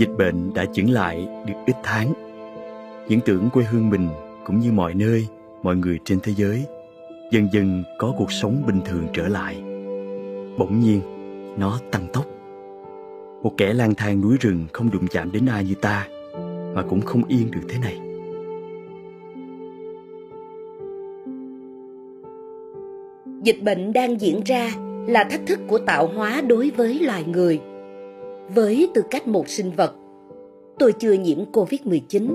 Dịch bệnh đã chững lại được ít tháng. Những tưởng quê hương mình cũng như mọi nơi, mọi người trên thế giới dần dần có cuộc sống bình thường trở lại. Bỗng nhiên, nó tăng tốc. Một kẻ lang thang núi rừng không đụng chạm đến ai như ta, mà cũng không yên được thế này. Dịch bệnh đang diễn ra là thách thức của tạo hóa đối với loài người. Với tư cách một sinh vật, tôi chưa nhiễm Covid-19,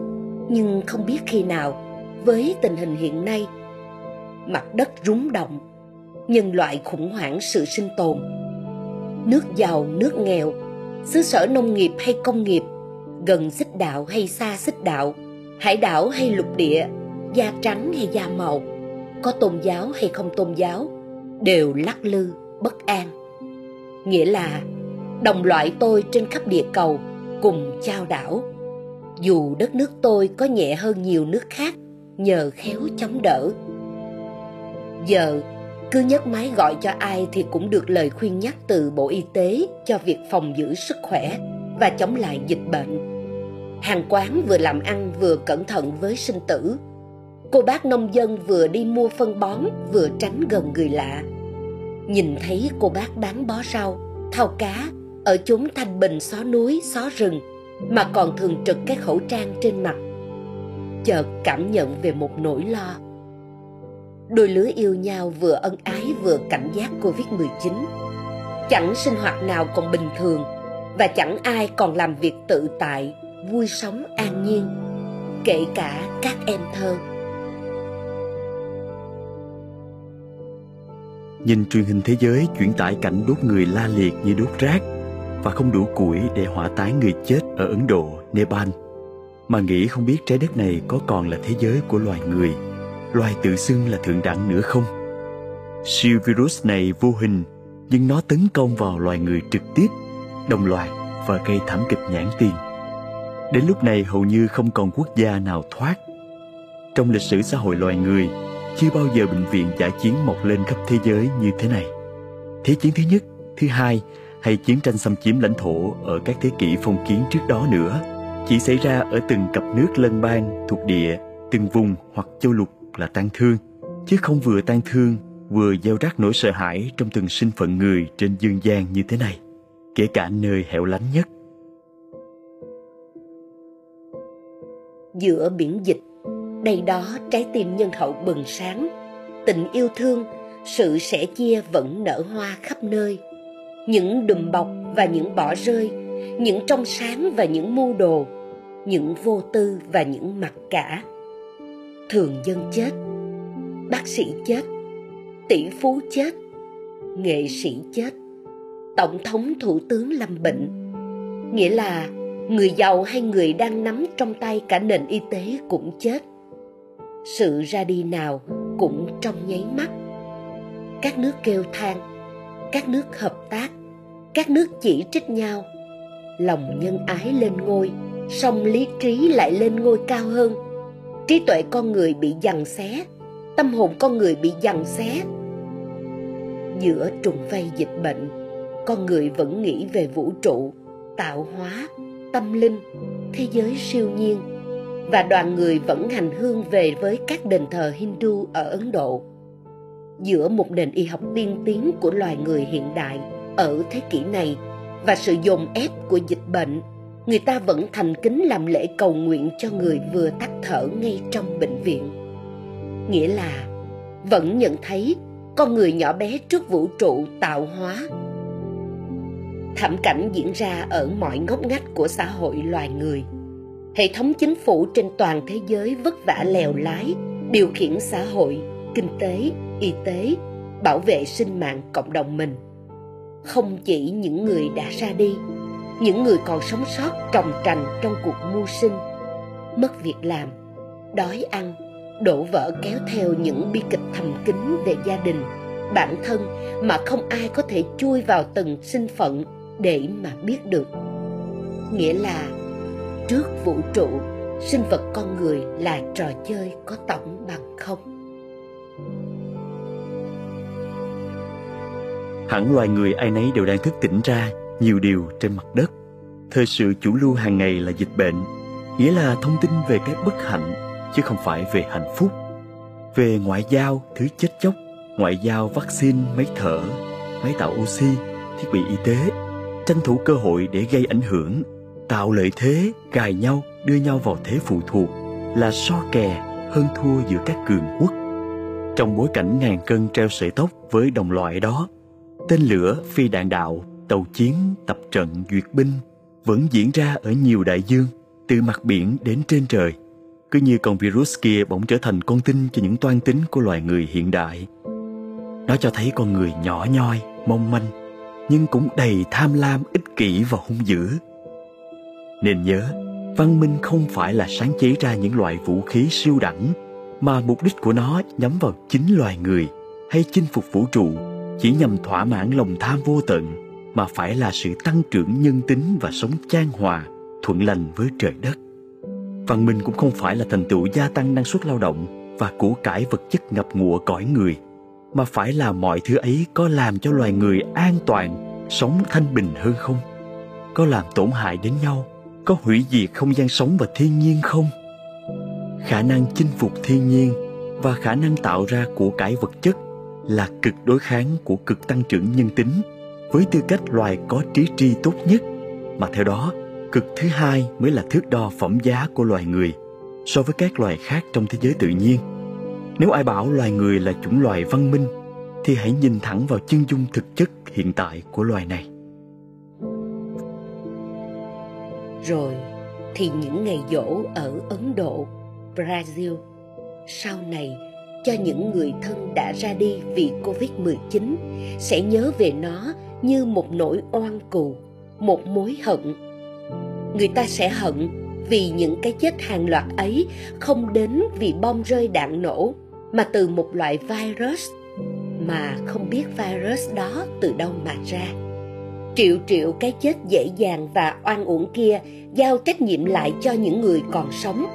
nhưng không biết khi nào, với tình hình hiện nay, mặt đất rúng động, nhân loại khủng hoảng sự sinh tồn. Nước giàu, nước nghèo, xứ sở nông nghiệp hay công nghiệp, gần xích đạo hay xa xích đạo, hải đảo hay lục địa, da trắng hay da màu, có tôn giáo hay không tôn giáo, đều lắc lư, bất an. Nghĩa là đồng loại tôi trên khắp địa cầu cùng chao đảo. Dù đất nước tôi có nhẹ hơn nhiều nước khác nhờ khéo chống đỡ. Giờ, cứ nhấc máy gọi cho ai thì cũng được lời khuyên nhắc từ Bộ Y tế cho việc phòng giữ sức khỏe và chống lại dịch bệnh. Hàng quán vừa làm ăn vừa cẩn thận với sinh tử. Cô bác nông dân vừa đi mua phân bón vừa tránh gần người lạ. Nhìn thấy cô bác bán bó rau, thao cá ở chúng thanh bình xó núi, xó rừng mà còn thường trực cái khẩu trang trên mặt. Chợt cảm nhận về một nỗi lo. Đôi lứa yêu nhau vừa ân ái vừa cảnh giác Covid-19. Chẳng sinh hoạt nào còn bình thường và chẳng ai còn làm việc tự tại, vui sống an nhiên, kể cả các em thơ. Nhìn truyền hình thế giới chuyển tải cảnh đốt người la liệt như đốt rác và không đủ củi để hỏa táng người chết ở Ấn Độ, Nepal. Mà nghĩ không biết trái đất này có còn là thế giới của loài người, loài tự xưng là thượng đẳng nữa không? Siêu virus này vô hình nhưng nó tấn công vào loài người trực tiếp, đồng loạt và gây thảm kịch nhãn tiền. Đến lúc này hầu như không còn quốc gia nào thoát. Trong lịch sử xã hội loài người, chưa bao giờ bệnh viện giả chiến mọc lên khắp thế giới như thế này. Thế chiến thứ nhất, thứ hai hay chiến tranh xâm chiếm lãnh thổ ở các thế kỷ phong kiến trước đó nữa chỉ xảy ra ở từng cặp nước lân bang thuộc địa, từng vùng hoặc châu lục là tan thương, chứ không vừa tan thương vừa gieo rắc nỗi sợ hãi trong từng sinh phận người trên dương gian như thế này, kể cả nơi hẻo lánh nhất. Giữa biển dịch, đây đó trái tim nhân hậu bừng sáng, tình yêu thương, sự sẻ chia vẫn nở hoa khắp nơi. Những đùm bọc và những bỏ rơi, những trong sáng và những mưu đồ, những vô tư và những mặc cả. Thường dân chết, bác sĩ chết, tỷ phú chết, nghệ sĩ chết, tổng thống thủ tướng lâm bệnh. Nghĩa là người giàu hay người đang nắm trong tay cả nền y tế cũng chết sự ra đi nào cũng trong nháy mắt các nước kêu than các nước hợp tác, các nước chỉ trích nhau. Lòng nhân ái lên ngôi, song lý trí lại lên ngôi cao hơn. Trí tuệ con người bị giằng xé, tâm hồn con người bị giằng xé. Giữa trùng vây dịch bệnh, con người vẫn nghĩ về vũ trụ, tạo hóa, tâm linh, thế giới siêu nhiên. Và đoàn người vẫn hành hương về với các đền thờ Hindu ở Ấn Độ. Giữa một nền y học tiên tiến của loài người hiện đại ở thế kỷ này và sự dồn ép của dịch bệnh, người ta vẫn thành kính làm lễ cầu nguyện cho người vừa tắt thở ngay trong bệnh viện. Nghĩa là vẫn nhận thấy con người nhỏ bé trước vũ trụ tạo hóa. Thảm cảnh diễn ra ở mọi ngóc ngách của xã hội loài người – hệ thống chính phủ trên toàn thế giới vất vả lèo lái điều khiển xã hội kinh tế y tế, bảo vệ sinh mạng cộng đồng mình. Không chỉ những người đã ra đi, những người còn sống sót trồng trành trong cuộc mưu sinh, mất việc làm, đói ăn, đổ vỡ kéo theo những bi kịch thầm kín về gia đình, bản thân mà không ai có thể chui vào từng sinh phận để mà biết được. Nghĩa là, trước vũ trụ, sinh vật con người là trò chơi có tổng bằng không? Hẳn loài người ai nấy đều đang thức tỉnh ra nhiều điều trên mặt đất thời sự chủ lưu hàng ngày là dịch bệnh, nghĩa là thông tin về cái bất hạnh chứ không phải về hạnh phúc. Về ngoại giao, thứ chết chóc, ngoại giao vaccine, máy thở, máy tạo oxy, thiết bị y tế, tranh thủ cơ hội để gây ảnh hưởng, tạo lợi thế, gài nhau, đưa nhau vào thế phụ thuộc là so kè hơn thua giữa các cường quốc. Trong bối cảnh ngàn cân treo sợi tóc với đồng loại đó, tên lửa, phi đạn đạo, tàu chiến, tập trận, duyệt binh vẫn diễn ra ở nhiều đại dương, từ mặt biển đến trên trời. Cứ như con virus kia bỗng trở thành con tin cho những toan tính của loài người hiện đại. Nó cho thấy con người nhỏ nhoi, mong manh, nhưng cũng đầy tham lam, ích kỷ và hung dữ. Nên nhớ, văn minh không phải là sáng chế ra những loại vũ khí siêu đẳng, mà mục đích của nó nhắm vào chính loài người hay chinh phục vũ trụ chỉ nhằm thỏa mãn lòng tham vô tận mà phải là sự tăng trưởng nhân tính và sống chan hòa, thuận lành với trời đất. Văn minh cũng không phải là thành tựu gia tăng năng suất lao động và của cải vật chất ngập ngụa cõi người, mà phải là mọi thứ ấy có làm cho loài người an toàn, sống thanh bình hơn không? Có làm tổn hại đến nhau, có hủy diệt không gian sống và thiên nhiên không? Khả năng chinh phục thiên nhiên và khả năng tạo ra của cải vật chất là cực đối kháng của cực tăng trưởng nhân tính, với tư cách loài có trí tri tốt nhất. Mà theo đó, cực thứ hai mới là thước đo phẩm giá của loài người so với các loài khác trong thế giới tự nhiên. Nếu ai bảo loài người là chủng loài văn minh, thì hãy nhìn thẳng vào chân dung thực chất hiện tại của loài này. Rồi, thì những ngày dỗ ở ấn độ, brazil, sau này cho những người thân đã ra đi vì Covid-19 sẽ nhớ về nó như một nỗi oan cù, một mối hận. Người ta sẽ hận vì những cái chết hàng loạt ấy không đến vì bom rơi đạn nổ, mà từ một loại virus, mà không biết virus đó từ đâu mà ra. Triệu triệu cái chết dễ dàng và oan uổng kia giao trách nhiệm lại cho những người còn sống,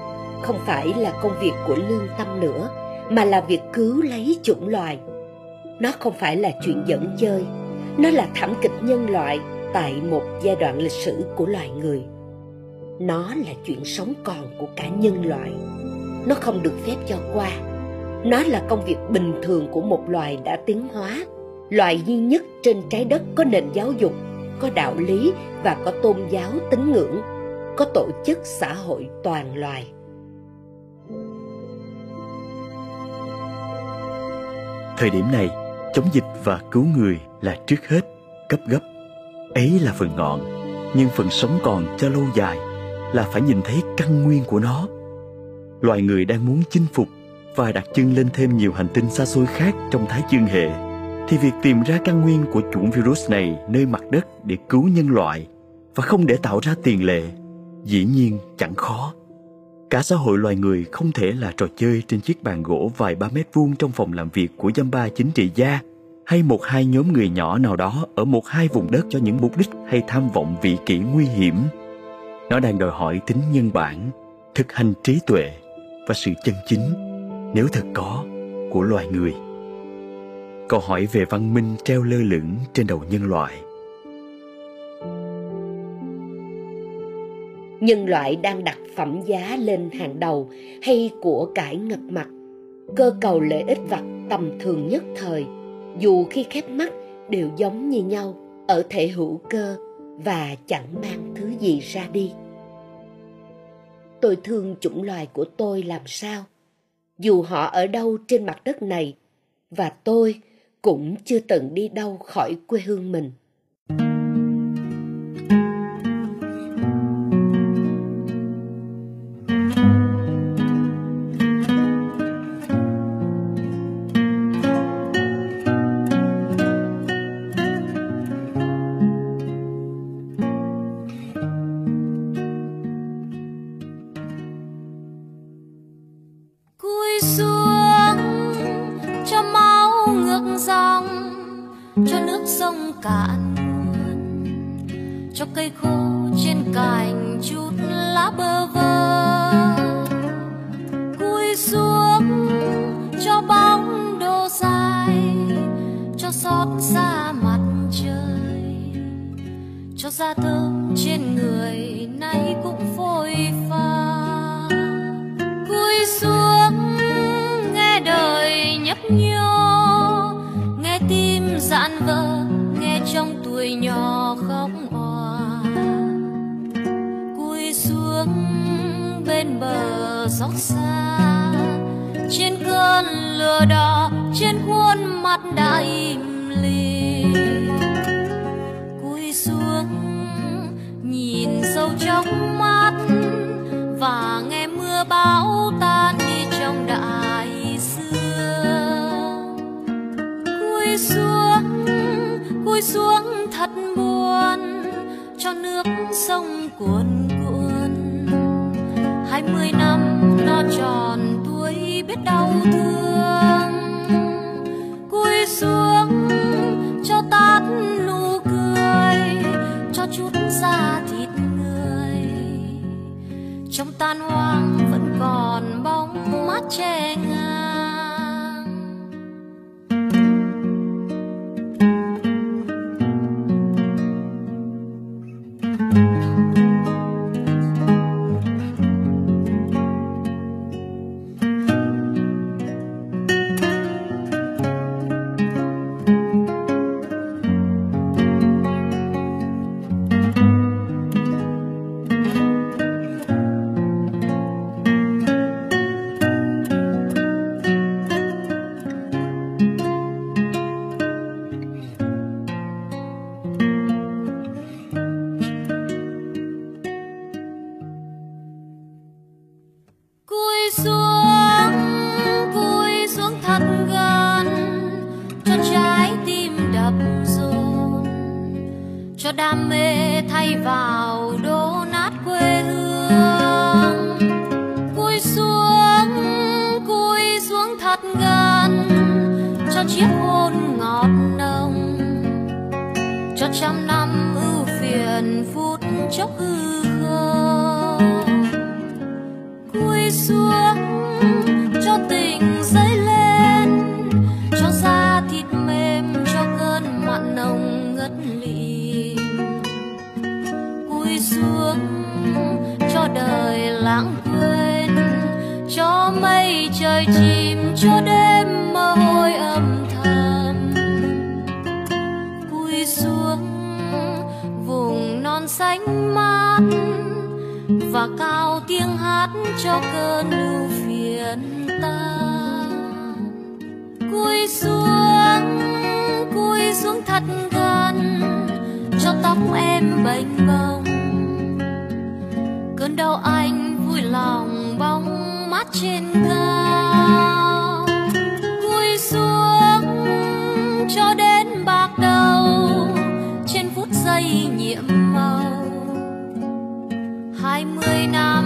không phải là công việc của lương tâm nữa mà là việc cứu lấy chủng loài nó không phải là chuyện dẫn chơi, nó là thảm kịch nhân loại tại một giai đoạn lịch sử của loài người. Nó là chuyện sống còn của cả nhân loại. Nó không được phép cho qua. Nó là công việc bình thường của một loài đã tiến hóa. Loài duy nhất trên trái đất có nền giáo dục, có đạo lý và có tôn giáo tín ngưỡng, có tổ chức xã hội toàn loài. Thời điểm này, chống dịch và cứu người là trước hết, cấp gấp. Ấy là phần ngọn, nhưng phần sống còn cho lâu dài là phải nhìn thấy căn nguyên của nó. Loài người đang muốn chinh phục và đặt chân lên thêm nhiều hành tinh xa xôi khác trong thái dương hệ, thì việc tìm ra căn nguyên của chủng virus này nơi mặt đất để cứu nhân loại và không để tạo ra tiền lệ, dĩ nhiên chẳng khó. Cả xã hội loài người không thể là trò chơi trên chiếc bàn gỗ vài ba mét vuông trong phòng làm việc của dăm ba chính trị gia hay một hai nhóm người nhỏ nào đó ở một hai vùng đất cho những mục đích hay tham vọng vị kỷ nguy hiểm. Nó đang đòi hỏi tính nhân bản, thực hành trí tuệ và sự chân chính, nếu thật có, của loài người. Câu hỏi về văn minh treo lơ lửng trên đầu nhân loại – nhân loại đang đặt phẩm giá lên hàng đầu hay của cải ngập mặt. Cơ cầu lợi ích vật tầm thường nhất thời, dù khi khép mắt đều giống như nhau, ở thể hữu cơ và chẳng mang thứ gì ra đi. Tôi thương chủng loài của tôi làm sao? Dù họ ở đâu trên mặt đất này, và tôi cũng chưa từng đi đâu khỏi quê hương mình. da thơm trên người, nay cũng phôi pha cúi xuống, nghe đời nhấp nhô, nghe tim dạn vỡ, nghe trong tuổi nhỏ khóc òa cúi xuống, bên bờ dốc xa, trên cơn lửa đỏ, trên khuôn mặt đại. im bão tan đi trong đại dương. Cúi xuống cúi xuống thật buồn cho nước sông cuồn cuộn. Hai mươi năm nó tròn tuổi biết đau thương. Cúi xuống cho tát nụ cười, cho chút da thịt người. Trong tan hoang bóng cho chiếc hôn ngọt nồng, cho trăm năm ưu phiền phút chốc hư không. Cúi xuống, cho tình dấy lên, cho da thịt mềm, cho cơn mặn nồng ngất lịm. Cúi xuống, cho đời lãng quên, cho mây trời chìm, cho đêm và cao tiếng hát cho cơn ưu phiền tan cúi xuống cúi xuống thật gần cho tóc em bềnh bồng cơn đau anh vui lòng bóng mắt trên cao. Cúi xuống, cho đến bạc đầu, trên phút giây nhiệm 20 năm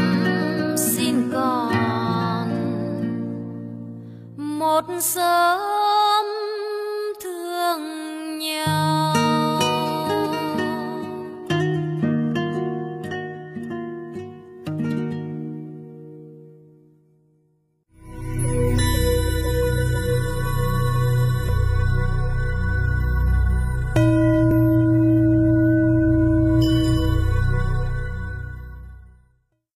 xin còn. Một sớm